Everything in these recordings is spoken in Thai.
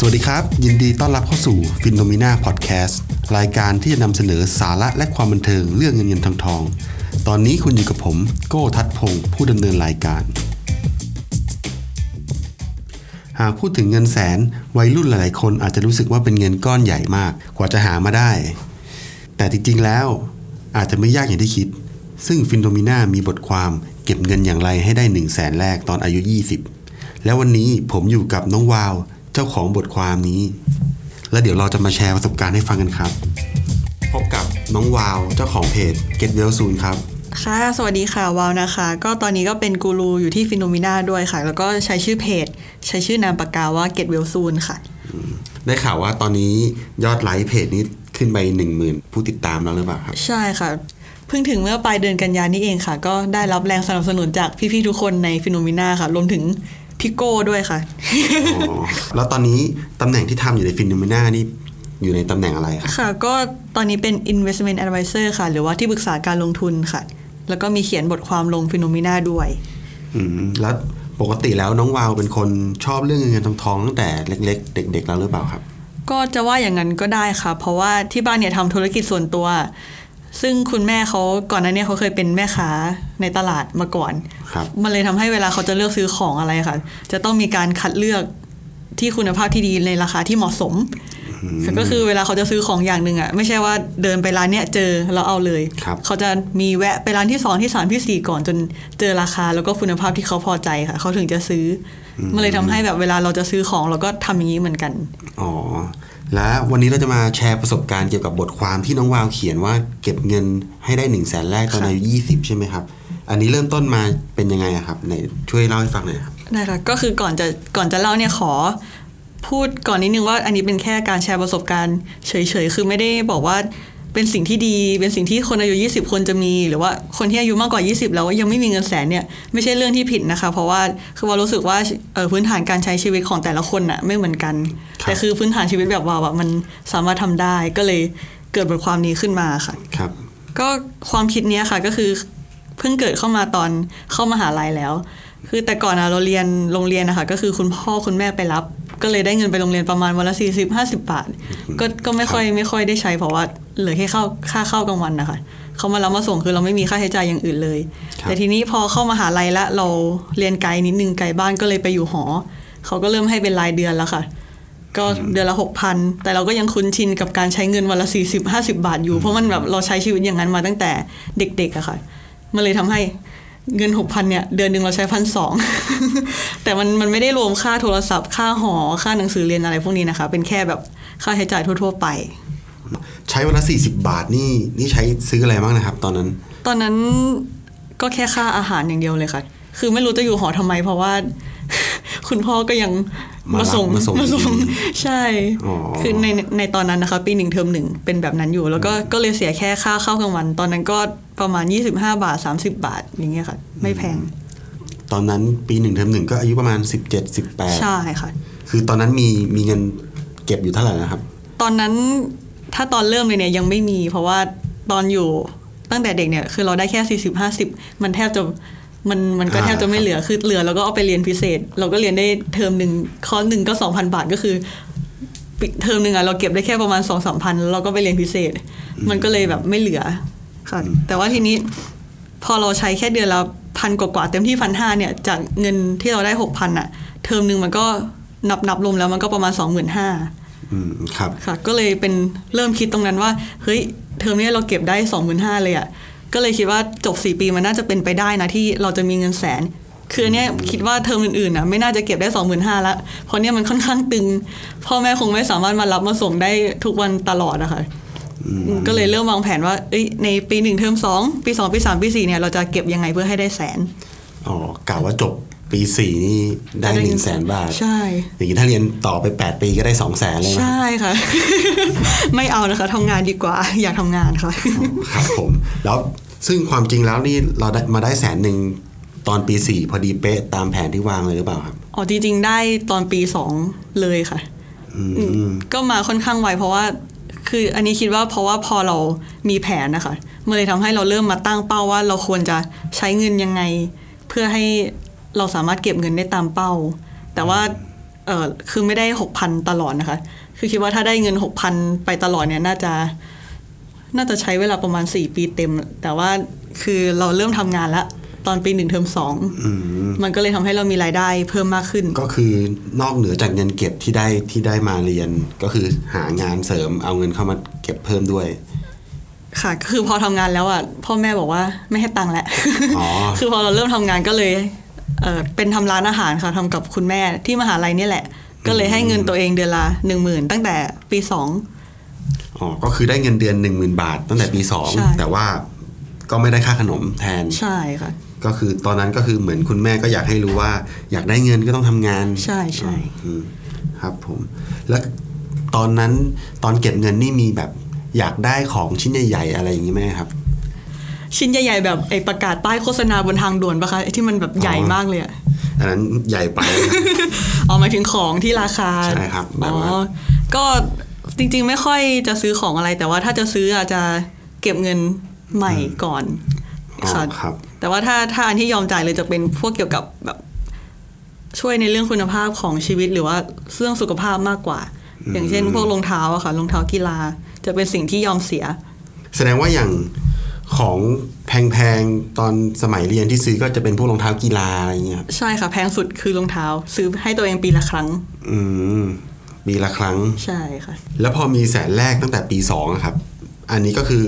สวัสดีครับ ยินดีต้อนรับเข้าสู่ FINNOMENA Podcast รายการที่จะนำเสนอสาระและความบันเทิงเรื่องเงินเงินทองทอง ตอนนี้คุณอยู่กับผม โก้ทัศพงศ์ผู้ดำเนินรายการ หากพูดถึงเงินแสนวัยรุ่นหลายๆ คนอาจจะรู้สึกว่าเป็นเงินก้อนใหญ่มากกว่าจะหามาได้ แต่จริงๆแล้วอาจจะไม่ยากอย่างที่คิด ซึ่ง FINNOMENA มีบทความเก็บเงินอย่างไรให้ได้1นึ่งแสนแรกตอนอายุ 20 แล้ววันนี้ผมอยู่กับน้องวาว เจ้าของบทความนี้ แล้วเดี๋ยวเราจะมาแชร์ประสบการณ์ให้ฟังกันครับ พบกับน้องวาวเจ้าของเพจ Get Well Soon ครับค่ะ สวัสดีค่ะ วาวนะคะ ก็ตอนนี้ก็เป็นกูรูอยู่ที่ฟิโนมิน่าด้วยค่ะ แล้วก็ใช้ชื่อเพจ ใช้ชื่อนามปากกาว่า Get Well Soon ค่ะ ได้ข่าวว่าตอนนี้ยอดไลค์เพจนี้ขึ้นไป1 0,000 ผู้ติดตามแล้วหรือเปล่าครับ ใช่ค่ะ เพิ่งถึงเมื่อปลายเดือนกันยานี่เองค่ะ ก็ได้รับแรงสนับสนุนจากพี่ๆทุกคนในฟิโนมิน่าค่ะ รวมถึง พี่โก้ด้วยค่ะอ๋อแล้วตอนนี้ตำแหน่งที่ทำอยู่ในฟินโนมิน่านี่อยู่ในตำแหน่งอะไรครับค่ะ ก็ตอนนี้เป็น investment advisor ค่ะ หรือว่าที่ปรึกษาการลงทุนค่ะ แล้วก็มีเขียนบทความลงฟิโนมิน่าด้วยอืมแล้วปกติแล้วน้องวาวเป็นคนชอบเรื่องเงินเงินทองทองตั้งแต่เล็ก ๆ เด็ก ๆ แล้วหรือเปล่าครับ ก็จะว่าอย่างนั้นก็ได้ค่ะ เพราะว่าที่บ้านเนี่ยทำธุรกิจส่วนตัว ซึ่งคุณแม่เขาก่อนหน้านี้เขาเคยเป็นแม่ค้าในตลาดมาก่อนครับมันเลยทำให้เวลาเขาจะเลือกซื้อของอะไรค่ะ จะต้องมีการคัดเลือกที่คุณภาพที่ดีในราคาที่เหมาะสม ก็คือเวลาเขาจะซื้อของอย่างหนึ่งอะไม่ใช่ว่าเดินไปร้านเนี้ยเจอแล้วเอาเลยครับเขาจะมีแวะไปร้านที่สองที่สามที่สี่ก่อนจนเจอราคาแล้วก็คุณภาพที่เขาพอใจค่ะ เขาถึงจะซื้ออมันเลยทำให้แบบเวลาเราจะซื้อของเราก็ทำอย่างนี้เหมือนกัน อ๋อ และวันนี้เราจะมาแชร์ประสบการณ์เกี่ยวกับบทความที่น้องวาวเขียนว่าเก็บเงินให้ได้หนึ่งแสนแรกตอนอายุยี่สิบใช่ไหมครับ อันนี้เริ่มต้นมาเป็นยังไงอะครับไหนช่วยเล่าให้ฟังหน่อยครับได้ค่ะก็คือก่อนจะก่อนจะเล่าเนี่ยขอ พูดก่อนนิดนึงว่าอันนี้เป็นแค่การแชร์ประสบการณ์เฉยๆคือไม่ได้บอกว่า เป็นสิ่งที่ดี เป็นสิ่งที่คนอายุ 20คนจะมี หรือว่าคนที่อายุมากกว่า 20 แล้วยังไม่มีเงินแสนเนี่ยไม่ใช่เรื่องที่ผิดนะคะ เพราะว่าคือว่ารู้สึกว่าเอ่อพื้นฐานการใช้ชีวิตของแต่ละคนน่ะไม่เหมือนกันครับแต่คือพื้นฐานชีวิตแบบว่าแบบมันสามารถทำได้ก็เลยเกิดบทความนี้ขึ้นมาค่ะครับก็ความคิดเนี้ยค่ะก็คือเพิ่งเกิดเข้ามาตอนเข้ามหาลัยแล้ว คือแต่ก่อนอะเราเรียนโรงเรียนนะคะก็คือคุณพ่อคุณแม่ไปรับ ก็เลยได้เงินไปโรงเรียนประมาณวันละสี่สิบห้าสิบบาท ก็ก็ไม่ค่อยไม่ค่อยได้ใช้เพราะว่าเหลือแค่เข้าค่าเข้ากลางวันนะคะเขามารับมาส่งคือเราไม่มีค่าใช้จ่ายอย่างอื่นเลยครับแต่ทีนี้พอเข้ามหาลัยละเราเรียนไกลนิดนึงไกลบ้านก็เลยไปอยู่หอเขาก็เริ่มให้เป็นรายเดือนแล้วค่ะ ก็เดือนละหกพันแต่เราก็ยังคุ้นชินกับการใช้เงินวันละสี่สิบห้าสิบาทอยู่เพราะมันแบบเราใช้ชีวิตอย่างนั้นมาตั้งแต่เด็กๆอะค่ะ มันเลยทำให้ เงินหกพันเนี่ย เดือนหนึ่งเราใช้พันสองแต่มันมันไม่ได้รวมค่าโทรศัพท์ ค่าหอ ค่าหนังสือเรียนอะไรพวกนี้นะคะ เป็นแค่แบบค่าใช้จ่ายทั่ว ๆ ไป ใช้วันละสี่สิบบาทนี่นี่ใช้ซื้ออะไรบ้างนะครับ ตอนนั้น ตอนนั้นก็แค่ค่าอาหารอย่างเดียวเลยค่ะ คือไม่รู้จะอยู่หอทำไม เพราะว่า คุณพ่อก็ยัง มามารับส่งมาส่งมาส่งอีกใช่อ๋อคือในในตอนนั้นนะคะ ปีหนึ่งเทอมหนึ่งเป็นแบบนั้นอยู่ แล้วก็ก็เลยเสียแค่ค่าเข้ากลางวัน ตอนนั้นก็ประมาณ 25 บาท 30 บาท อย่างเงี้ยค่ะ ไม่แพง ตอนนั้นปีหนึ่งเทอมหนึ่งก็อายุประมาณสิบเจ็ดสิบแปดใช่ค่ะ คือตอนนั้นมีมีเงินเก็บอยู่เท่าไหร่นะครับ ตอนนั้นถ้าตอนเริ่มเลยเนี่ยยังไม่มี เพราะว่าตอนอยู่ตั้งแต่เด็กเนี่ยคือเราได้แค่ 40 50 มันแทบจะ มันมันก็อ่าแทบจะไม่เหลือคือเหลือเราก็เอาไปเรียนพิเศษ เราก็เรียนได้เทอมหนึ่งคอร์สหนึ่งก็2,000บาทก็คือปิเทอมหนึ่งอะเราเก็บได้แค่ประมาณ2 3 0 0พันแล้วเราก็ไปเรียนพิเศษ มันก็เลยแบบไม่เหลือค่ะแต่ว่าทีนี้พอเราใช้แค่เดือนละพันกว่าๆเต็มที่พันห้าเนี่ย จากเงินที่เราได้หกพันอะเทอมหนึ่งมันก็นับนับรวมแล้วมันก็ประมาณสองหมื่นห้าอืมครับค่ะ ก็เลยเป็นเริ่มคิดตรงนั้นว่า เฮ้ย เทอมนี้เราเก็บได้สองหมื่นห้าเลยอะ่ะ ก็เลยคิดว่าจบสี่ปีมันน่าจะเป็นไปได้นะที่เราจะมีเงินแสน คืออนเนี้ยคิดว่าเทอมอื่นๆนะไม่น่าจะเก็บได้สองหมื่นห้าละเพราะเนี้ยมันค่อนข้างตึง พ่อแม่คงไม่สามารถมารับมาส่งได้ทุกวันตลอดนะคะก็เลยเริ่มวางแผนว่าเอ้ยในปีหนึ่งเทอมสองปีสองปีสามปีสี่เนี่ยเราจะเก็บยังไงเพื่อให้ได้แสนอ๋อกล่าวว่าจบ ปีสี่นี่ได้หนึ่งแสนบาท ใช่ อย่างนี้ถ้าเรียนต่อไปแปดปีก็ได้สองแสนเลยนะใช่ค่ะ ไม่เอานะคะทำงานดีกว่า อยากทำงานค่ะ ครับผม แล้วซึ่งความจริงแล้วนี่เราได้มาได้แสนหนึ่งตอนปีสี่พอดีเป๊ะตามแผนที่วางเลยหรือเปล่าครับ อ๋อจริง ๆ ได้ตอนปีสองเลยค่ะอืมก็มาค่อนข้างไวเพราะว่า คืออันนี้คิดว่าเพราะว่าพอเรามีแผนนะคะมันเลยทำให้เราเริ่มมาตั้งเป้าว่าเราควรจะใช้เงินยังไง เพื่อให้ เราสามารถเก็บเงินได้ตามเป้า แต่ว่าเออคือไม่ได้หกพันตลอดนะคะ คือคิดว่าถ้าได้เงินหกพันไปตลอดเนี่ยน่าจะ น่าจะใช้เวลาประมาณสี่ปีเต็ม แต่ว่าคือเราเริ่มทำงานแล้วตอนปีหนึ่งเทอมสองอืมมันก็เลยทำให้เรามีรายได้เพิ่มมากขึ้น ก็คือนอกเหนือจากเงินเก็บที่ได้ที่ได้มาเรียน ก็คือหางานเสริมเอาเงินเข้ามาเก็บเพิ่มด้วยค่ะ คือพอทำงานแล้วอะพ่อแม่บอกว่าไม่ให้ตังค์แล้วอ๋อคือพอเราเริ่มทำงานก็เลย เออเป็นทำร้านอาหารค่ะทำกับคุณแม่ที่มหาลัยเนี่ยแหละ ก็เลยให้เงินตัวเองเดือนละหนึ่งหมื่นตั้งแต่ปีสองอ๋อก็คือได้เงินเดือน1 0,000บาท ตั้งแต่ปีใช่2แต่ว่าก็ไม่ได้ค่าขนมแทนใช่ค่ะก็คือตอนนั้นก็คือเหมือนคุณแม่ก็อยากให้รู้ว่า อยากได้เงินก็ต้องทำงาน ใช่ใช่อืมครับผมแล้วตอนนั้นตอนเก็บเงินนี่มีแบบอยากได้ของชิ้นใหญ่ ๆ อะไรอย่างนี้ไหมครับ ชิ้นใหญ่ๆแบบไอประกาศป้ายโฆษณาบนทางด่วนปะคะไอที่มันแบบใหญ่มากเลยอะอันนั้นใหญ่ไปครับเอาหมายถึงของที่ราคาใช่ครับแบบอ๋อว่าก็จริงๆไม่ค่อยจะซื้อของอะไร แต่ว่าถ้าจะซื้ออาจจะเก็บเงินใหม่ก่อนอ๋อค่ะครับ แต่ว่าถ้าถ้าอันที่ยอมจ่ายเลยจะเป็นพวกเกี่ยวกับแบบช่วยในเรื่องคุณภาพของชีวิตหรือว่าเรื่องสุขภาพมากกว่า อย่างเช่น พวกรองเท้าอะค่ะรองเท้ากีฬา จะเป็นสิ่งที่ยอมเสีย แสดงว่าอย่าง ของแพงๆ ตอนสมัยเรียนที่ซื้อก็จะเป็นพวกรองเท้ากีฬาอะไรอย่างเงี้ยครับใช่ค่ะ แพงสุดคือรองเท้า ซื้อให้ตัวเองปีละครั้ง อืมปีละครั้งใช่ค่ะ แล้วพอมีแสนแรกตั้งแต่ปีสองอะครับ อันนี้ก็คือ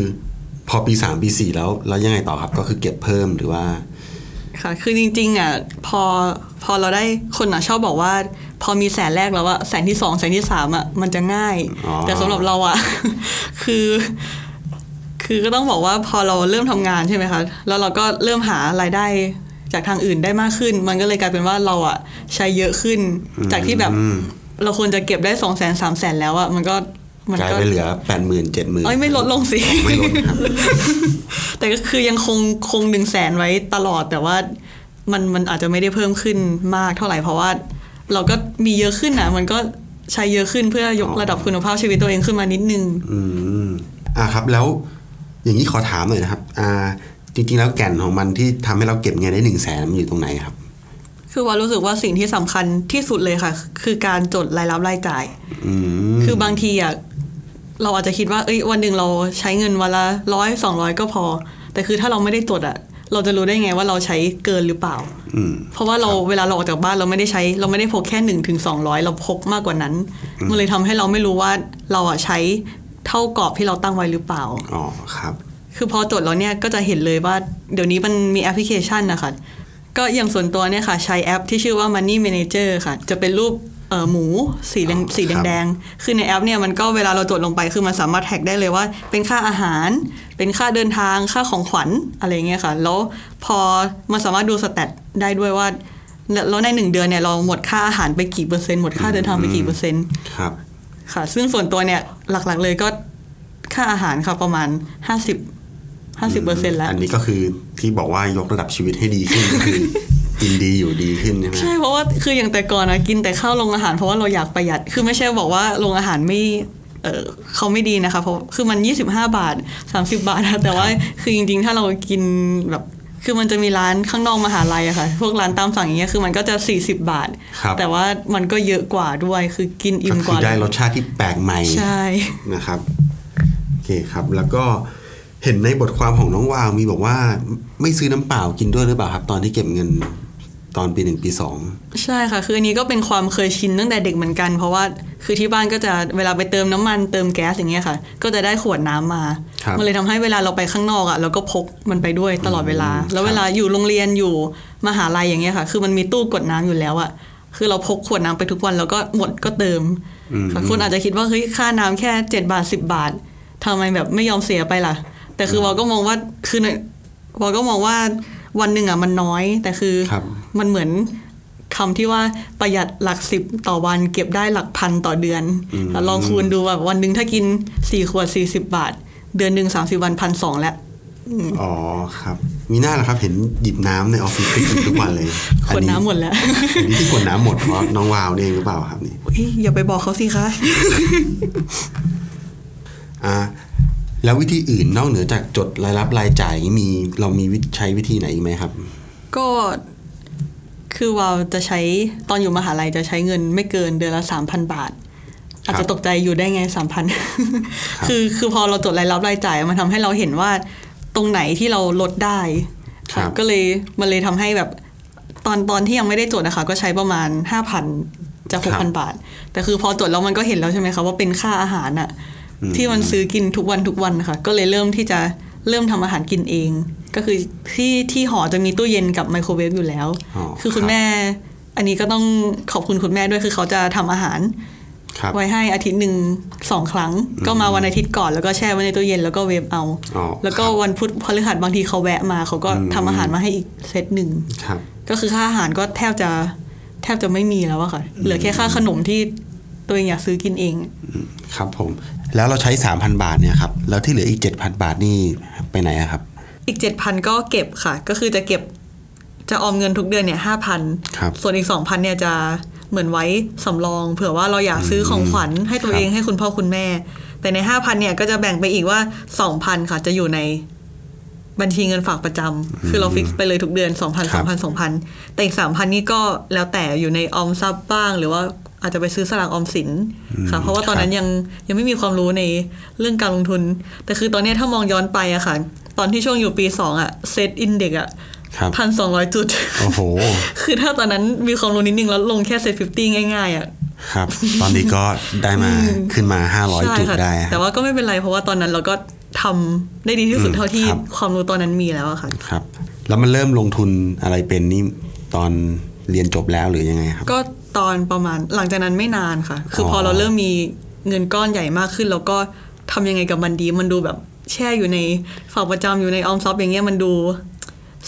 พอปีสามปีสี่แล้วแล้วยังไงต่อครับก็คือเก็บเพิ่มหรือว่า ค่ะคือจริงๆอะพอพอเราได้คนอะชอบบอกว่า พอมีแสนแรกแล้วว่าแสนที่สองแสนที่สามอะมันจะง่ายอ๋อแต่สำหรับเราอะ คือ คือก็ต้องบอกว่าพอเราเริ่มทำงานใช่ไหมคะแล้วเราก็เริ่มหารายได้จากทางอื่นได้มากขึ้น มันก็เลยกลายเป็นว่าเราอะใช้เยอะขึ้น จากที่แบบอืมเราควรจะเก็บได้สองแสนสามแสนแล้วอะมันก็มันกลายก็ไปเหลือแปดหมื่นเจ็ดหมื่นเอ้ยไม่ลดลงสิไม่ลดครับแต่ก็คือยังคงคงหนึ่งแสนไว้ตลอดแต่ว่ามันมันอาจจะไม่ได้เพิ่มขึ้นมากเท่าไหร่เพราะว่า เราก็มีเยอะขึ้นอะ มันก็ใช้เยอะขึ้นเพื่อยกระดับคุณภาพชีวิตตัวเองขึ้นมานิดนึง อืมอ่าครับแล้ว อย่างนี้ขอถามหน่อยนะครับอ่าจริงๆ แล้วแก่นของมันที่ทำให้เราเก็บเงินได้หนึ่งแสนมันอยู่ตรงไหนครับ คือว่ารู้สึกว่าสิ่งที่สำคัญที่สุดเลยค่ะ คือการจดรายรับรายจ่ายอืมคือบางทีอะเราอาจจะคิดว่าเอ้ยวันหนึ่งเราใช้เงินวันละร้อยสองร้อยก็พอ แต่คือถ้าเราไม่ได้จดอะ เราจะรู้ได้ไงว่าเราใช้เกินหรือเปล่าอืมเพราะว่าเราเวลาเราออกจากบ้านเราไม่ได้ใช้ เราไม่ได้พกแค่หนึ่งถึงสองร้อยเราพกมากกว่านั้น มันเลยทำให้เราไม่รู้ว่าเราอะใช้ เท่ากรอบที่เราตั้งไว้หรือเปล่า อ๋อครับ คือพอจดแล้วเนี่ยก็จะเห็นเลยว่าเดี๋ยวนี้มันมีแอปพลิเคชันนะคะก็อย่างส่วนตัวเนี่ยค่ะ ใช้แอปที่ชื่อว่า Money Manager ค่ะ จะเป็นรูปเอ่อหมูสีแดงอ๋อสีครับแดงๆคือในแอปเนี่ยมันก็เวลาเราจดลงไปคือมันสามารถแท็กได้เลยว่า เป็นค่าอาหาร เป็นค่าเดินทางค่าของขวัญอะไรเงี้ยค่ะ แล้วพอมันสามารถดูสแตทได้ด้วยว่าแล้วในหนึ่งเดือนเนี่ยเราหมดค่าอาหารไปกี่เปอร์เซ็นต์หมดค่าเดินทางไปกี่เปอร์เซ็นต์ครับ ค่ะ ซึ่งส่วนตัวเนี่ยหลักๆเลยก็ค่าอาหารค่ะประมาณห้าสิบห้าสิบเปอร์เซ็นต์แล้ว อันนี้ก็คือที่บอกว่ายกระดับชีวิตให้ดีขึ้นก็คือกินดีอยู่ดีขึ้นใช่ไหมใช่เพราะว่าคืออย่างแต่ก่อนนะกินแต่ข้าวโรงอาหารเพราะว่าเราอยากประหยัด คือไม่ใช่บอกว่าโรงอาหารไม่เออเขาไม่ดีนะคะเพราะคือมัน 25 บาท 30 บาทนะแต่ว่าคือจริงๆ ถ้าเรากินแบบ คือมันจะมีร้านข้างนอกมหาลัยอะค่ะ พวกร้านตามสั่งอย่างเงี้ยคือมันก็จะ 40 บาทครับแต่ว่ามันก็เยอะกว่าด้วยคือกินอิ่ก็มกคือว่าได้รสชาติที่แปลกใหม่ใช่นะครับโอเคครับ แล้วก็เห็นในบทความของน้องวาวมีบอกว่า ไม่ซื้อน้ำเปล่ากินด้วยหรือเปล่าครับ ตอนที่เก็บเงินตอนปีหนึ่งปีสองใช่ค่ะ คืออันนี้ก็เป็นความเคยชินตั้งแต่เด็กเหมือนกัน เพราะว่า คือที่บ้านก็จะเวลาไปเติมน้ำมันเติมแก๊สอย่างเงี้ยค่ะ ก็จะได้ขวดน้ำมาครับมันเลยทำให้เวลาเราไปข้างนอกอะเราก็พกมันไปด้วยตลอดเวลา แล้วเวลาอยู่โรงเรียนอยู่มหาลัยอย่างเงี้ยค่ะ คือมันมีตู้กดน้ำอยู่แล้วอะคือเราพกขวดน้ำไปทุกวันแล้วก็หมดก็เติมค่ะคนอาจจะคิดว่าเฮ้ยค่าน้ำแค่เจ็ดบาทสิบบาททำไมแบบไม่ยอมเสียไปล่ะ แต่คือวอก็มองว่าคือในวอก็มองว่าวันหนึ่งอะมันน้อย แต่คือครับมันเหมือน คำที่ว่าประหยัดหลักสิบต่อวัน เก็บได้หลักพันต่อเดือนแล้วลองคูณดูแบบวันหนึ่งถ้ากินสี่ขวดสี่สิบบาท เดือนหนึ่งสามสิบวันพันสองแล้วอ๋อครับ มีหน้าละครับ เห็นหยิบน้ำในออฟฟิศไปกินทุกวันเลยขวดน้ำหมดแล้วอันนี้ที่ขวดน้ำหมดเพราะน้องวาวนี่เองหรือเปล่าครับนี่อุ๊ยอย่าไปบอกเขาสิคะอ่าแล้ววิธีอื่นนอกเหนือจากจดรายรับรายจ่ายมีเรามีวิใช้วิธีไหนอีกไหมครับ ก็ คือวาวจะใช้ตอนอยู่มหาลัยจะใช้เงินไม่เกินเดือนละสามพันบาท อาจจะตกใจอยู่ได้ไงสามพันคือคือพอเราจดรายรับรายจ่ายมันทำให้เราเห็นว่าตรงไหนที่เราลดได้ครับก็เลยมันเลยทำให้แบบตอนตอนที่ยังไม่ได้จดนะคะ ก็ใช้ประมาณห้าพันจากหกพันบาท แต่คือพอจดแล้วมันก็เห็นแล้วใช่ไหมคะว่าเป็นค่าอาหารอะที่มันซื้อกินทุกวันทุกวันนะคะก็เลยเริ่มที่จะเริ่มทำอาหารกินเอง ก็คือที่ที่หอจะมีตู้เย็นกับไมโครเวฟอยู่แล้วอ๋อคือคุณรับแม่ อันนี้ก็ต้องขอบคุณคุณแม่ด้วยคือเขาจะทำอาหารครับไว้ให้อาทิตย์หนึ่งสองครั้ง ก็มาวันอาทิตย์ก่อนแล้วก็แช่ไว้ในตู้เย็นแล้วก็เวฟเอาอ๋อแล้วก็ครับวันพุธพฤหัสบางทีเขาแวะมาเขาก็อืมทำอาหารมาให้อีกเซตหนึ่งครับก็คือค่าอาหารก็แทบจะแทบจะไม่มีแล้วอะค่ะ เหลือแค่ค่าขนมที่ตัวเองอยากซื้อกินเอง ครับผม แล้วเราใช้ 3,000 บาทเนี่ยครับ แล้วที่เหลืออีก 7,000 บาทนี่ไปไหนอะครับ อีกเจ็ดพันก็เก็บค่ะ ก็คือจะเก็บจะออมเงินทุกเดือนเนี่ยห้าพันครับส่วนอีกสองพันเนี่ยจะเหมือนไว้สำรอง เผื่อว่าเราอยากซื้อของขวัญให้ตัวครับเองให้คุณพ่อคุณแม่ แต่ในห้าพันเนี่ยก็จะแบ่งไปอีกว่าสองพันค่ะ จะอยู่ในบัญชีเงินฝากประจำคือเรา fix ไปเลยทุกเดือนสองพันสองพันสองพันแต่อีกสามพันนี่ก็แล้วแต่อยู่ในออมทรัพย์บ้าง หรือว่าอาจจะไปซื้อสลากออมสินค่ะ เพราะว่าตอนนั้นยังยังไม่มีความรู้ในเรื่องการลงทุน แต่คือตอนเนี้ยถ้ามองย้อนไปอะค่ะ ตอนที่ช่วงอยู่ปีสองอะ SET Index อะครับพันสองร้อยจุด โอ้โห คือถ้าตอนนั้นมีความรู้นิดนึงแล้วลงแค่เซตฟิฟตี้ง่ายๆอะครับ ตอนนี้ก็ได้มาขึ้นมา500จุดค่ะได้คแต่รับว่าก็ไม่เป็นไรเพราะว่าตอนนั้นเราก็ทำได้ดีที่สุดอืมเท่าที่ครับความรู้ตอนนั้นมีแล้วอะค่ะ ครับ แล้วมันเริ่มลงทุนอะไรเป็นนี่ตอนเรียนจบแล้วหรือยังไงครับ ก็ตอนประมาณหลังจากนั้นไม่นานค่ะ คือออพอเราเริ่มมีเงินก้อนใหญ่มากขึ้น แล้วก็ทำยังไงกับมันดี มันดูแบบ แช่อยู่ในฝากประจำอยู่ในออมทรัพย์อย่างเงี้ยมันดู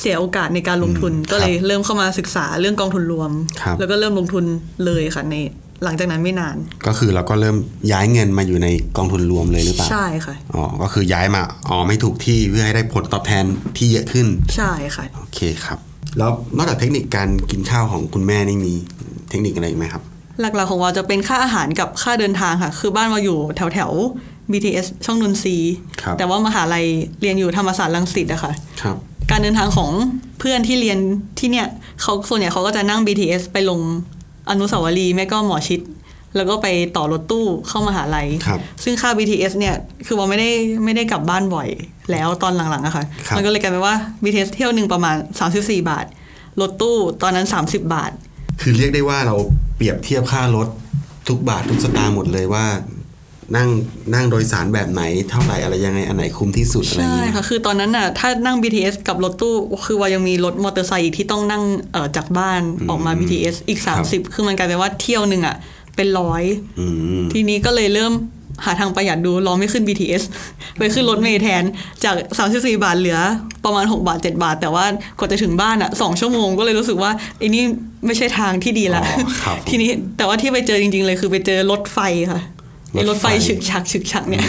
เสียโอกาสในการลงทุนก็เลยเริ่มเข้ามาศึกษาเรื่องกองทุนรวมครับแล้วก็เริ่มลงทุนเลยค่ะในหลังจากนั้นไม่นาน ก็คือเราก็เริ่มย้ายเงินมาอยู่ในกองทุนรวมเลยหรือเปล่าใช่ค่ะอ๋อก็คือย้ายมาอ๋อไม่ถูกที่เพื่อให้ได้ผลตอบแทนที่เยอะขึ้น ใช่ค่ะโอเคครับ แล้วนอกจากเทคนิคการกินข้าวของคุณแม่นี่มีเทคนิคอะไรอีกไหมครับ หลักๆของเราจะเป็นค่าอาหารกับค่าเดินทางค่ะ คือบ้านเราอยู่แถวแถวๆ BTS ช่องนนทรีย์ครับแต่ว่ามหาลัยเรียนอยู่ธรรมศาสตร์รังสิตอะค่ะครับการเดินทางของเพื่อนที่เรียนที่เนี่ยเขาส่วนใหญ่เขาก็จะนั่ง BTS ไปลงอนุสาวรีย์แม่ก็หมอชิด แล้วก็ไปต่อรถตู้เข้ามหาลัยครับซึ่งค่า BTS เนี่ยคือว่าไม่ได้ไม่ได้กลับบ้านบ่อยแล้วตอนหลังๆอะค่ะครับมันก็เลยกลายเป็นว่า BTS เที่ยวหนึ่งประมาณ 34 บาท รถตู้ตอนนั้น 30 บาท คือเรียกได้ว่าเราเปรียบเทียบค่ารถทุกบาททุกสตางค์หมดเลยว่า นั่งนั่งโดยสารแบบไหนเท่าไหร่อะไรยังไงอันไหนคุ้มที่สุดอะไรใช่เงี้ยค่ะคือตอนนั้นน่ะถ้านั่ง BTS กับรถตู้ คือว่ายังมีรถมอเตอร์ไซค์อีกที่ต้องนั่งเอ่อจากบ้านออกมา BTS อีก 30 คือมันกลายเป็นว่าเที่ยวหนึ่งอะเป็นร้อยอืมทีนี้ก็เลยเริ่มหาทางประหยัดดูลองไม่ขึ้น BTS ไปขึ้นรถเมล์แทนจาก 34 บาทเหลือประมาณ 6 บาท 7 บาท แต่ว่ากว่าจะถึงบ้านอะ2ชั่วโมงก็เลยรู้สึกว่าไอ้นี่ไม่ใช่ทางที่ดีละอ๋อครับทีนี้แต่ว่าที่ไปเจอจริง ๆ เลยคือไปเจอรถไฟค่ะ ไอ้รถไฟรถไฟฉึกฉักฉึกฉักเนี่ย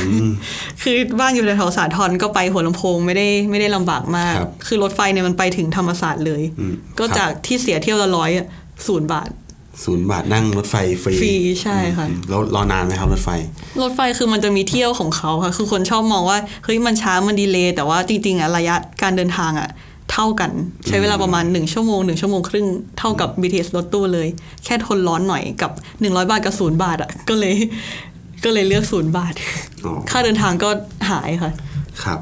คือบ้านอยู่แถวๆสาทรก็ไปหัวลำโพงไม่ได้ไม่ได้ลำบากมากครับคือรถไฟเนี่ยมันไปถึงธรรมศาสตร์เลยอืมก็ครับจากที่เสียเที่ยวละร้อยอะศูนย์บาทศูนย์บาทนั่งรถไฟฟรีฟรีใช่ค่ะอืมแล้วรอนานไหมครับรถไฟ รถไฟคือมันจะมีเที่ยวของเขาค่ะ คือคนชอบมองว่าเฮ้ยมันช้ามันดีเลย์แต่ว่าจริงๆอะระยะการเดินทางอะเท่ากัน ใช้เวลาประมาณ 1 ชั่วโมง 1 ชั่วโมงครึ่งเท่ากับ BTS รถตู้เลย แค่ทนร้อนหน่อยกับ 100 บาทกับศูนย์บาทอะก็เลย ก็เลยเลือกศูนย์บาทอ๋อค่าเดินทางก็หายค่ะ ครับ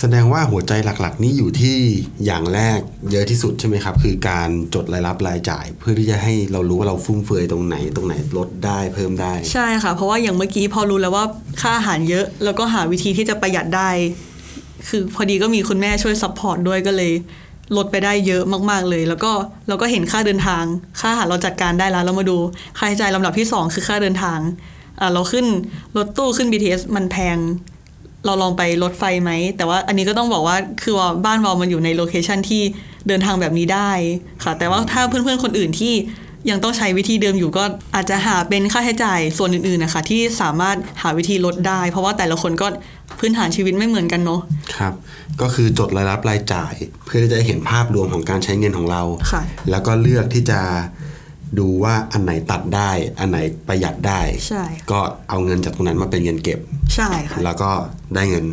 แสดงว่าหัวใจหลักๆ นี่อยู่ที่อย่างแรกเยอะที่สุดใช่ไหมครับ คือการจดรายรับรายจ่าย เพื่อที่จะให้เรารู้ว่าเราฟุ่มเฟือยตรงไหน ตรงไหนลดได้เพิ่มได้ ใใช่ค่ะ เพราะว่าอย่างเมื่อกี้พอรู้แล้วว่าค่าอาหารเยอะ แล้วก็หาวิธีที่จะประหยัดได้ คือพอดีก็มีคุณแม่ช่วย support ด้วยก็เลยลดไปได้เยอะมาก ๆ เลย แล้วก็เราก็เห็นค่าเดินทาง ค่าอาหารเราจัดการได้แล้ว เรามาดูค่าใช้จ่ายลำดับที่สองคือค่าเดินทางอ่า เราขึ้นรถตู้ขึ้น BTS มันแพง เราลองไปรถไฟไหม แต่ว่าอันนี้ก็ต้องบอกว่าคือว่าบ้านเรามันอยู่ใน location ที่เดินทางแบบนี้ได้ค่ะ แต่ว่าถ้าเพื่อนๆคนอื่นที่ยังต้องใช้วิธีเดิมอยู่ก็อาจจะหาเป็นค่าใช้จ่ายส่วนอื่นๆนะคะ ที่สามารถหาวิธีลดได้ เพราะว่าแต่ละคนก็พื้นฐานชีวิตไม่เหมือนกันเนาะครับ ก็คือจดรายรับรายจ่าย เพื่อที่จะเห็นภาพรวมของการใช้เงินของเราค่ะแล้วก็เลือกที่จะ ดูว่าอันไหนตัดได้ อันไหนประหยัดได้ ใช่ ก็เอาเงินจากตรงนั้นมาเป็นเงินเก็บ ใช่ค่ะ แล้วก็ได้เงิน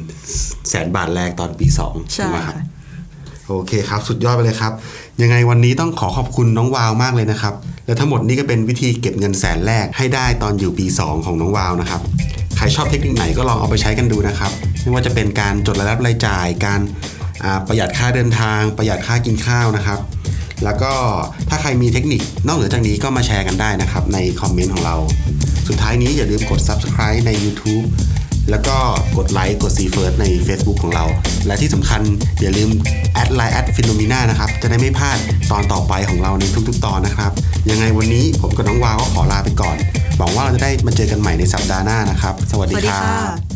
แสนบาทแรกตอนปีสองใช่ไหมครับค่ะโอเคครับ สุดยอดไปเลยครับ ยังไงวันนี้ต้องขอขอบคุณน้องวาวมากเลยนะครับ และทั้งหมดนี้ก็เป็นวิธีเก็บเงินแสนแรกให้ได้ตอนอยู่ปี 2 ของน้องวาวนะครับ ใครชอบเทคนิคไหนก็ลองเอาไปใช้กันดูนะครับ ไม่ว่าจะเป็นการจดรายรับรายจ่าย การอ่าประหยัดค่าเดินทาง ประหยัดค่ากินข้าวนะครับ แล้วก็ถ้าใครมีเทคนิคนอกเหนือจากนี้ก็มาแชร์กันได้นะครับในคอมเมนต์ของเรา สุดท้ายนี้อย่าลืมกด subscribe ใน YouTube แล้วก็กดไลค์กด see first ใน Facebook ของเรา และที่สำคัญอย่าลืม add LINE @FINNOMENA นะครับ จะได้ไม่พลาดตอนต่อไปของเราในทุกๆ ตอนนะครับ ยังไงวันนี้ผมกับน้องวาวก็ขอลาไปก่อนหวังว่าเราจะได้มาเจอกันใหม่ในสัปดาห์หน้านะครับ สวัสดีครัค่ะบ